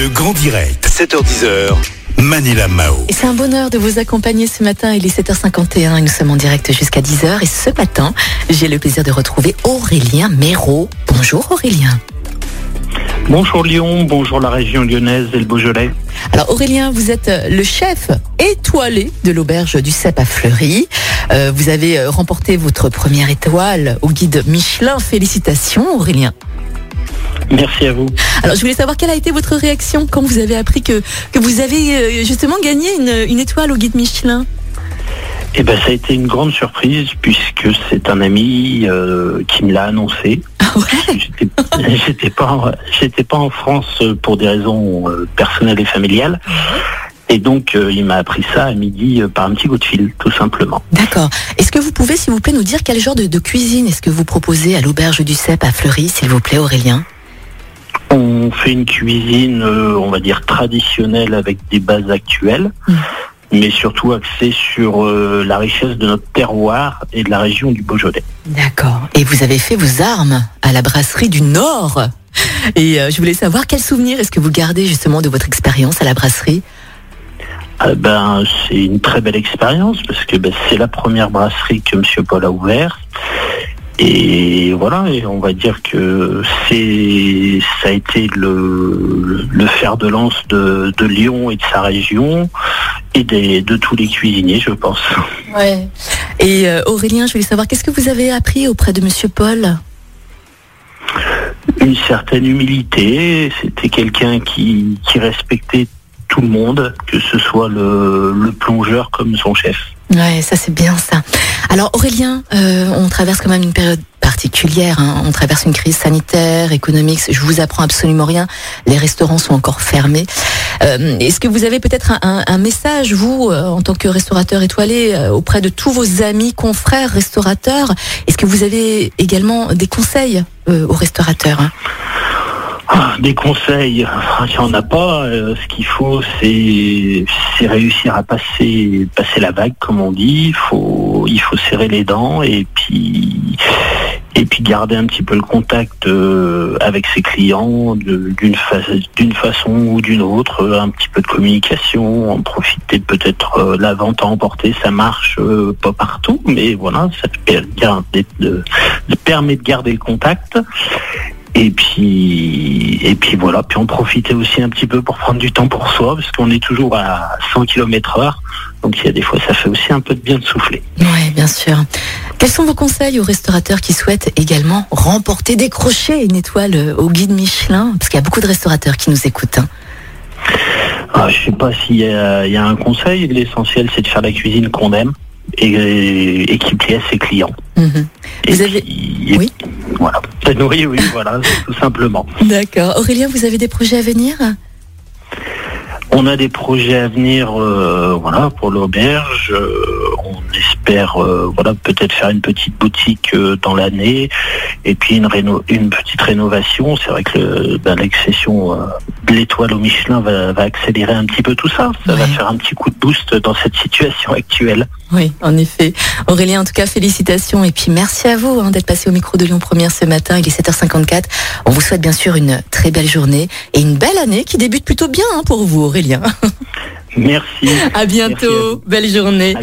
Le grand direct, 7h10h. Manila Mao. Et c'est un bonheur de vous accompagner ce matin. Il est 7h51 et nous sommes en direct jusqu'à 10h. Et ce matin, j'ai le plaisir de retrouver Aurélien Méraud. Bonjour Aurélien. Bonjour Lyon, bonjour la région lyonnaise et le Beaujolais. Alors Aurélien, vous êtes euh, le chef étoilé de l'auberge du Cep à Fleury. Euh, vous avez euh, remporté votre première étoile au guide Michelin. Félicitations Aurélien. Merci à vous. Alors je voulais savoir quelle a été votre réaction quand vous avez appris que, que vous avez euh, justement gagné une, une étoile au guide Michelin. Eh ben, ça a été une grande surprise puisque c'est un ami euh, qui me l'a annoncé. Ah ouais? J'étais pas, j'étais pas en France pour des raisons euh, personnelles et familiales. Et donc, euh, il m'a appris ça à midi euh, par un petit coup de fil, tout simplement. D'accord. Est-ce que vous pouvez, s'il vous plaît, nous dire quel genre de, de cuisine est-ce que vous proposez à l'auberge du Cep à Fleury, s'il vous plaît, Aurélien? On fait une cuisine, euh, on va dire, traditionnelle avec des bases actuelles, Mm. mais surtout axée sur euh, la richesse de notre terroir et de la région du Beaujolais. D'accord. Et vous avez fait vos armes à la brasserie du Nord. Et euh, je voulais savoir quel souvenir est-ce que vous gardez justement de votre expérience à la brasserie? Ah ben, c'est une très belle expérience parce que ben, c'est la première brasserie que Monsieur Paul a ouverte. Et voilà, et on va dire que c'est ça a été le, le fer de lance de, de Lyon et de sa région et des, de tous les cuisiniers, je pense. Ouais. Et euh, Aurélien, je voulais savoir qu'est-ce que vous avez appris auprès de Monsieur Paul? Une certaine humilité, c'était quelqu'un qui, qui respectait tout le monde, que ce soit le, le plongeur comme son chef. Ouais, ça c'est bien ça. Alors Aurélien, euh, on traverse quand même une période particulière. hein. On traverse une crise sanitaire, économique. Je vous apprends absolument rien. Les restaurants sont encore fermés. Euh, Est-ce que vous avez peut-être un, message, vous, euh, en tant que restaurateur étoilé, auprès de tous vos amis, confrères, restaurateurs? Est-ce que vous avez également des conseils aux restaurateurs hein? Ah, Des conseils, il n'y en a pas. Euh, ce qu'il faut, c'est réussir à passer la vague, comme on dit. Il faut serrer les dents et puis garder un petit peu le contact euh, avec ses clients d'une fa d'une façon ou d'une autre, euh, un petit peu de communication, en profiter peut-être la vente à emporter, ça marche pas partout, mais voilà, ça permet de garder le contact. Et puis, et puis voilà, puis en profiter aussi un petit peu pour prendre du temps pour soi, parce qu'on est toujours à 100 km heure. Donc il y a des fois, ça fait aussi un peu de bien de souffler. Oui, bien sûr. Quels sont vos conseils aux restaurateurs qui souhaitent également remporter, décrocher une étoile euh, au guide Michelin? Parce qu'il y a beaucoup de restaurateurs qui nous écoutent. hein. Ah, je sais pas s'il y a, il y a un conseil. L'essentiel, c'est de faire la cuisine qu'on aime et, et qui plaît à ses clients. Mhm. Et Vous avez- puis- et Oui. Voilà. Oui, oui, voilà, tout simplement. D'accord. Aurélien, vous avez des projets à venir? On a des projets à venir, euh, voilà, pour l'auberge. Euh, on espère, euh, voilà, peut-être faire une petite boutique dans l'année, et puis une réno une petite rénovation. C'est vrai que ben, l'accession l'étoile au Michelin va, va accélérer un petit peu tout ça. Ça va faire un petit coup de boost dans cette situation actuelle. Oui, en effet. Aurélien, en tout cas, félicitations et puis merci à vous hein, d'être passé au micro de Lyon Première ce matin. Il est 7h54. On vous souhaite bien sûr une très belle journée et une belle année qui débute plutôt bien hein, pour vous, Aurélien. Merci. À bientôt. Merci à vous. Belle journée.